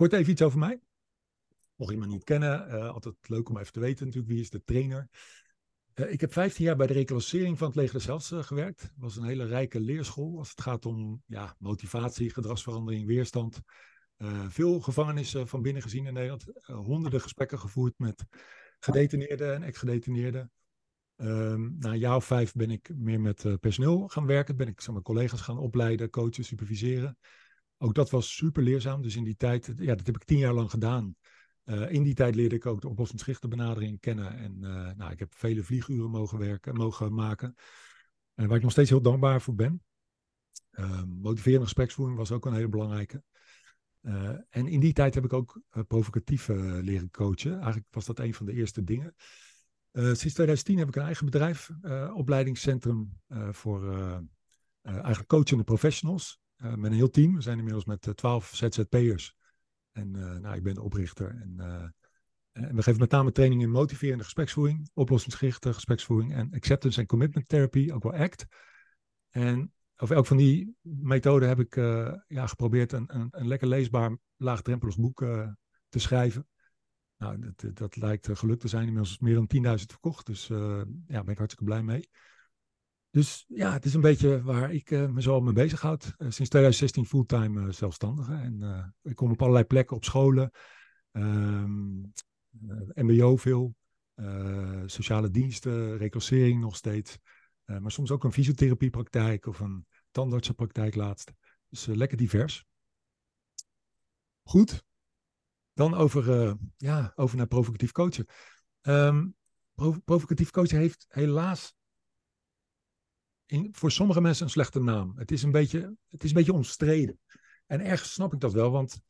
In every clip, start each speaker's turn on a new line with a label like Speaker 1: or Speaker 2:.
Speaker 1: kort even iets over mij. Mocht iemand niet kennen, uh, altijd leuk om even te weten natuurlijk wie is de trainer. Uh, ik heb 15 jaar bij de reclassering van het leger zelfs uh, gewerkt. Het was een hele rijke leerschool als het gaat om ja, motivatie, gedragsverandering, weerstand. veel gevangenissen van binnen gezien in Nederland. honderden gesprekken gevoerd met gedetineerden en ex-gedetineerden. Um, na een jaar of vijf ben ik meer met personeel gaan werken. Ben ik zeg maar, collega's gaan opleiden, coachen, superviseren. Ook dat was super leerzaam. Dus in die tijd, ja, dat heb ik tien jaar lang gedaan. Uh, in die tijd leerde ik ook de oplossingsgerichte benadering kennen. En uh, nou, ik heb vele vlieguren mogen, werken, mogen maken. En waar ik nog steeds heel dankbaar voor ben. Motiverende gespreksvoering was ook een hele belangrijke. En in die tijd heb ik ook provocatief leren coachen. Eigenlijk was dat een van de eerste dingen. sinds 2010 heb ik een eigen bedrijf, opleidingscentrum voor eigenlijk coachende professionals. Met een heel team. We zijn inmiddels met 12 ZZP'ers en uh, nou, ik ben de oprichter. En, en, we geven met name training in motiverende gespreksvoering, oplossingsgerichte gespreksvoering en acceptance en commitment therapy, ook wel ACT. En over elk van die methoden heb ik ja, geprobeerd een, een, een, lekker leesbaar, laagdrempelig boek te schrijven. Nou, dat, dat lijkt gelukt te zijn. Inmiddels meer dan 10.000 verkocht. Dus ja, daar ben ik hartstikke blij mee. Dus ja, het is een beetje waar ik uh, me zo mee bezighoud. Uh, sinds 2016 fulltime uh, zelfstandige. En ik kom op allerlei plekken op scholen. MBO veel. sociale diensten, reclassering nog steeds. maar soms ook een fysiotherapiepraktijk of een tandartsenpraktijk laatst. Dus lekker divers. Goed. Dan over, ja, over naar provocatief coachen. Um, provocatief coachen heeft helaas in, voor sommige mensen een slechte naam. Het is een beetje, het is een beetje omstreden. En ergens snap ik dat wel, want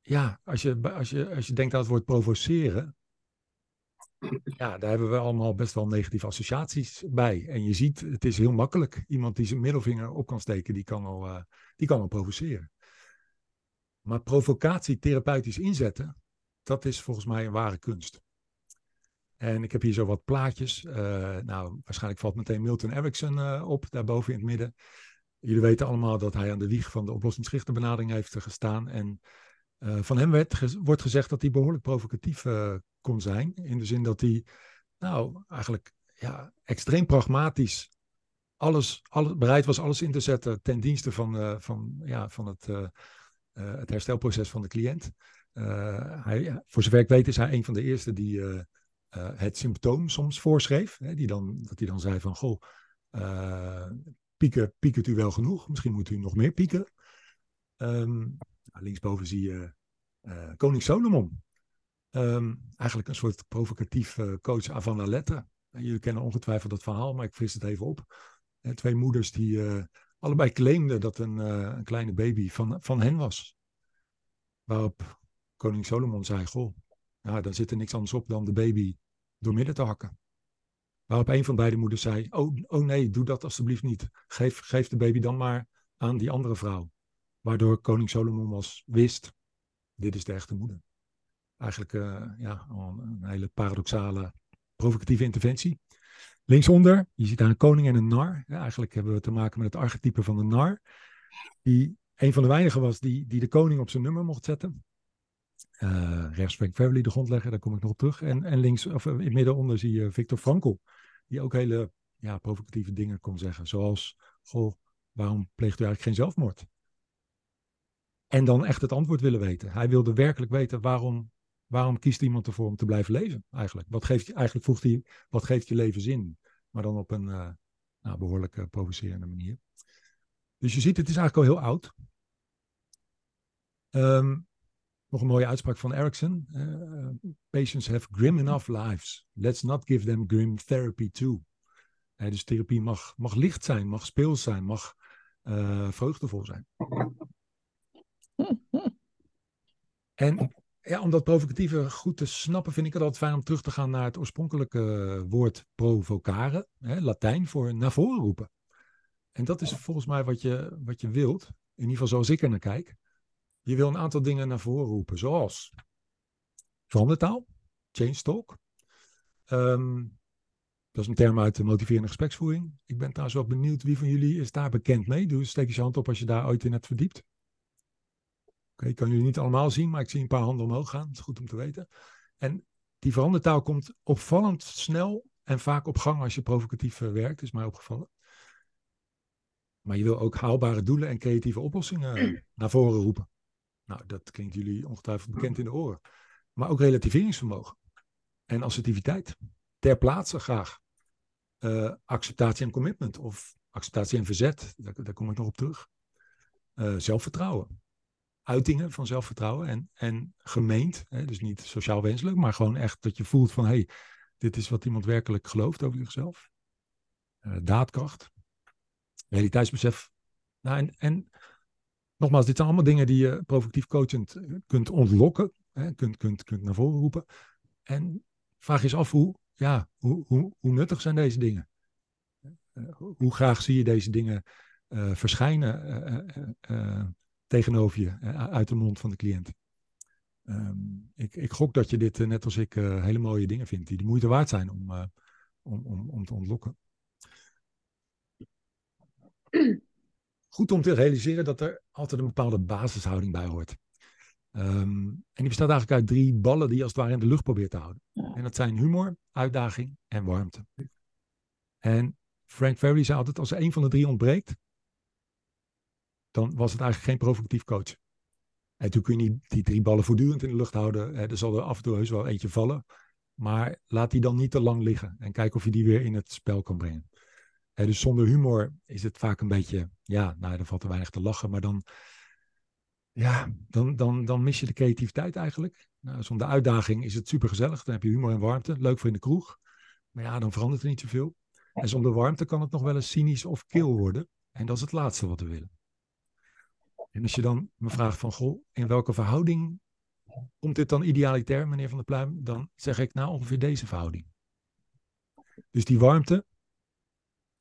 Speaker 1: ja, als je, als je, als je denkt aan het woord provoceren, ja, daar hebben we allemaal best wel negatieve associaties bij. En je ziet, het is heel makkelijk. Iemand die zijn middelvinger op kan steken, die kan al, uh, die kan al provoceren. Maar provocatie therapeutisch inzetten, dat is volgens mij een ware kunst. En ik heb hier zo wat plaatjes. Uh, nou, waarschijnlijk valt meteen Milton Erickson uh, op, daarboven in het midden. Jullie weten allemaal dat hij aan de wieg van de oplossingsgerichte benadering heeft gestaan. En van hem werd, wordt gezegd dat hij behoorlijk provocatief kon zijn. In de zin dat hij, nou, eigenlijk ja, extreem pragmatisch alles, alles, bereid was alles in te zetten ten dienste van, van, ja, van het, het herstelproces van de cliënt. hij, voor zover ik weet is hij een van de eerste die uh, het symptoom soms voorschreef. Hè, die dan, dat hij dan zei van, goh, pieken, piekert u wel genoeg? Misschien moet u nog meer pieken. Um, linksboven zie je uh, koning Solomon. Um, eigenlijk een soort provocatief coach avant la. Jullie kennen ongetwijfeld dat verhaal, maar ik vis het even op. twee moeders die allebei claimden dat een, een kleine baby van, van hen was. Waarop koning Solomon zei, goh, nou, daar zit er niks anders op dan de baby door midden te hakken. Waarop een van beide moeders zei: oh, oh nee, doe dat alstublieft niet. Geef, geef de baby dan maar aan die andere vrouw. Waardoor koning Solomon was, wist: dit is de echte moeder. Eigenlijk uh, ja, een hele paradoxale, provocatieve interventie. Linksonder, je ziet daar een koning en een nar. Ja, eigenlijk hebben we te maken met het archetype van de nar. Die een van de weinigen was die, die de koning op zijn nummer mocht zetten. Uh, rechts Frank Fairley, de grondlegger, daar kom ik nog op terug. En, en links, of in het midden onder zie je Victor Frankl, die ook hele ja, provocatieve dingen kon zeggen. Zoals, goh, waarom pleegt u eigenlijk geen zelfmoord? En dan echt het antwoord willen weten. Hij wilde werkelijk weten waarom, waarom kiest iemand ervoor om te blijven leven eigenlijk. Wat geeft, eigenlijk vroeg hij, wat geeft je leven zin? Maar dan op een uh, nou, behoorlijk provocerende manier. Dus je ziet, het is eigenlijk al heel oud. Um, nog een mooie uitspraak van Erickson. Uh, patients have grim enough lives. Let's not give them grim therapy too. Uh, dus therapie mag, mag licht zijn, mag speels zijn, mag uh, vreugdevol zijn. en ja, om dat provocatieve goed te snappen, vind ik het altijd fijn om terug te gaan naar het oorspronkelijke woord provocare. Hè, Latijn voor naar voren roepen. En dat is volgens mij wat je, wat je wilt. In ieder geval zoals ik er naar kijk. Je wil een aantal dingen naar voren roepen, zoals verandertaal, change talk. Um, dat is een term uit de motiverende gespreksvoering. Ik ben trouwens wel benieuwd wie van jullie is daar bekend mee. Doe steek je hand op als je daar ooit in hebt verdiept. Oké, ik kan jullie niet allemaal zien, maar ik zie een paar handen omhoog gaan. Dat is goed om te weten. En die verandertaal komt opvallend snel en vaak op gang als je provocatief eh, werkt, is mij opgevallen. Maar je wil ook haalbare doelen en creatieve oplossingen naar voren roepen. Nou, dat klinkt jullie ongetwijfeld bekend in de oren. Maar ook relativeringsvermogen en assertiviteit. Ter plaatse graag. Uh, acceptatie en commitment of acceptatie en verzet, daar, daar kom ik nog op terug. Uh, zelfvertrouwen. Uitingen van zelfvertrouwen en, en gemeend, hè, dus niet sociaal wenselijk, maar gewoon echt dat je voelt van hé, hey, dit is wat iemand werkelijk gelooft over zichzelf. Uh, daadkracht, realiteitsbesef. Nou, en, en nogmaals, dit zijn allemaal dingen die je provocatief coachend kunt ontlokken, hè, kunt, kunt, kunt naar voren roepen. En vraag eens af hoe, ja, hoe, hoe, hoe nuttig zijn deze dingen? Uh, hoe graag zie je deze dingen verschijnen tegenover je, uit de mond van de cliënt? Um, ik, ik, gok dat je dit, net als ik, hele mooie dingen vindt, die de moeite waard zijn om, om, om, om te ontlokken. Goed om te realiseren dat er altijd een bepaalde basishouding bij hoort. Um, en die bestaat eigenlijk uit drie ballen die je als het ware in de lucht probeert te houden. En dat zijn humor, uitdaging en warmte. En Frank Ferry zei altijd, als er één van de drie ontbreekt, dan was het eigenlijk geen provocatief coach. En toen kun je niet die drie ballen voortdurend in de lucht houden. Er zal er af en toe heus wel eentje vallen. Maar laat die dan niet te lang liggen. En kijk of je die weer in het spel kan brengen. Dus zonder humor is het vaak een beetje, ja, nou, dan valt er weinig te lachen. Maar dan, ja, dan, dan, dan mis je de creativiteit eigenlijk. Nou, zonder uitdaging is het super gezellig. Dan heb je humor en warmte. Leuk voor in de kroeg. Maar ja, dan verandert er niet zoveel. En zonder warmte kan het nog wel eens cynisch of kil worden. En dat is het laatste wat we willen. En als je dan me vraagt van, goh, in welke verhouding komt dit dan idealitair, meneer Van der Pluim? Dan zeg ik nou ongeveer deze verhouding. Dus die warmte,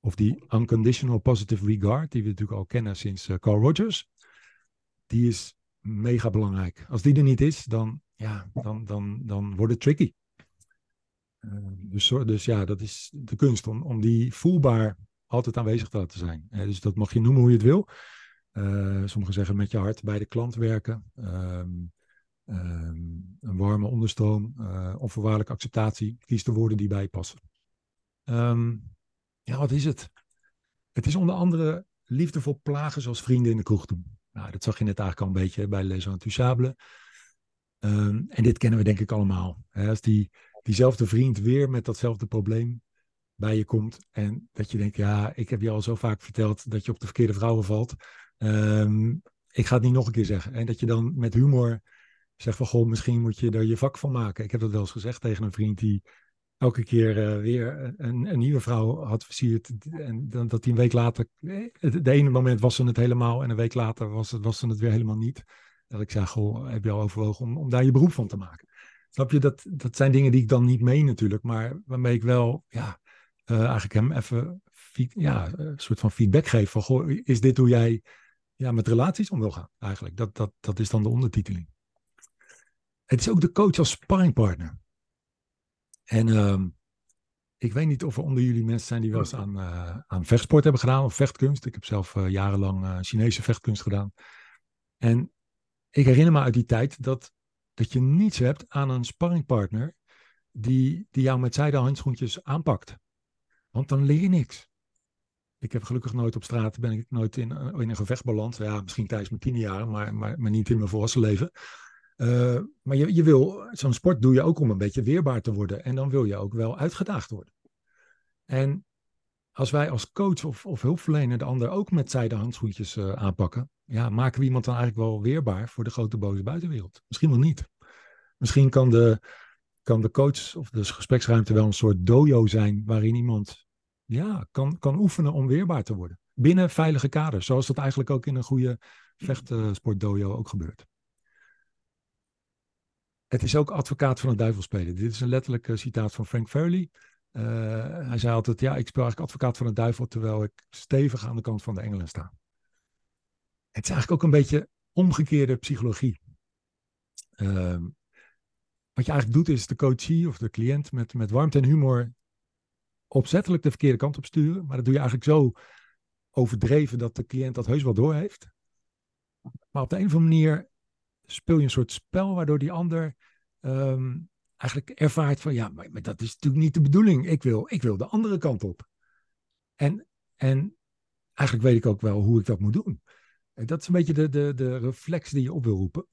Speaker 1: of die unconditional positive regard, die we natuurlijk al kennen sinds uh, Carl Rogers, die is mega belangrijk. Als die er niet is, dan, ja, dan, dan, dan wordt het tricky. Uh, dus, dus ja, dat is de kunst om, om die voelbaar altijd aanwezig te laten zijn. Uh, dus dat mag je noemen hoe je het wil. Sommigen zeggen met je hart bij de klant werken. Um, um, een warme onderstroom, onvoorwaardelijke acceptatie. Kies de woorden die bij passen. Um, ja, wat is het? Het is onder andere liefdevol plagen zoals vrienden in de kroeg doen. Nou, dat zag je net eigenlijk al een beetje bij Les Intouchables. Um, en dit kennen we denk ik allemaal. Als die, diezelfde vriend weer met datzelfde probleem bij je komt. En dat je denkt, ja, ik heb je al zo vaak verteld dat je op de verkeerde vrouwen valt. Um, ik ga het niet nog een keer zeggen. En dat je dan met humor zegt van, goh, misschien moet je er je vak van maken. Ik heb dat wel eens gezegd tegen een vriend die elke keer uh, weer een, een, nieuwe vrouw had versierd. En dan, dat die een week later, de ene moment was ze het helemaal en een week later was, was ze het weer helemaal niet. Dat ik zei, goh, heb je al overwogen om, daar je beroep van te maken? Snap je, dat, dat zijn dingen die ik dan niet meen natuurlijk, maar waarmee ik wel, ja, uh, eigenlijk hem even, ja, een soort van feedback geef van, goh, is dit hoe jij ja, met relaties om wil gaan eigenlijk? Dat, dat, dat is dan de ondertiteling. Het is ook de coach als sparringpartner. En uh, ik weet niet of er onder jullie mensen zijn die wel eens aan, uh, aan vechtsport hebben gedaan of vechtkunst. Ik heb zelf uh, jarenlang uh, Chinese vechtkunst gedaan. En ik herinner me uit die tijd dat, dat je niets hebt aan een sparringpartner die, die jou met zijde handschoentjes aanpakt. Want dan leer je niks. Ik heb gelukkig nooit op straat, ben ik nooit in, in een gevecht beland. Ja, misschien tijdens mijn tien jaar, maar, maar, maar niet in mijn volwassen leven. Uh, maar je, je wil, zo'n sport doe je ook om een beetje weerbaar te worden. En dan wil je ook wel uitgedaagd worden. En als wij als coach of, of hulpverlener de ander ook met zijde handschoentjes uh, aanpakken, ja, maken we iemand dan eigenlijk wel weerbaar voor de grote boze buitenwereld? Misschien wel niet. Misschien kan de, kan de coach of de gespreksruimte wel een soort dojo zijn waarin iemand ja, kan, kan oefenen om weerbaar te worden. Binnen veilige kaders, zoals dat eigenlijk ook in een goede vechtsportdojo ook gebeurt. Het is ook advocaat van het duivel spelen. Dit is een letterlijk citaat van Frank Farley. Uh, hij zei altijd, ja, ik speel eigenlijk advocaat van het duivel, terwijl ik stevig aan de kant van de engelen sta. Het is eigenlijk ook een beetje omgekeerde psychologie. Uh, wat je eigenlijk doet, is de coachie of de cliënt met, met warmte en humor opzettelijk de verkeerde kant op sturen. Maar dat doe je eigenlijk zo overdreven dat de cliënt dat heus wel doorheeft. Maar op de een of andere manier speel je een soort spel waardoor die ander ehm, eigenlijk ervaart van ja, maar, dat is natuurlijk niet de bedoeling. Ik wil, ik wil de andere kant op. En, en eigenlijk weet ik ook wel hoe ik dat moet doen. En dat is een beetje de, de, de reflex die je op wil roepen.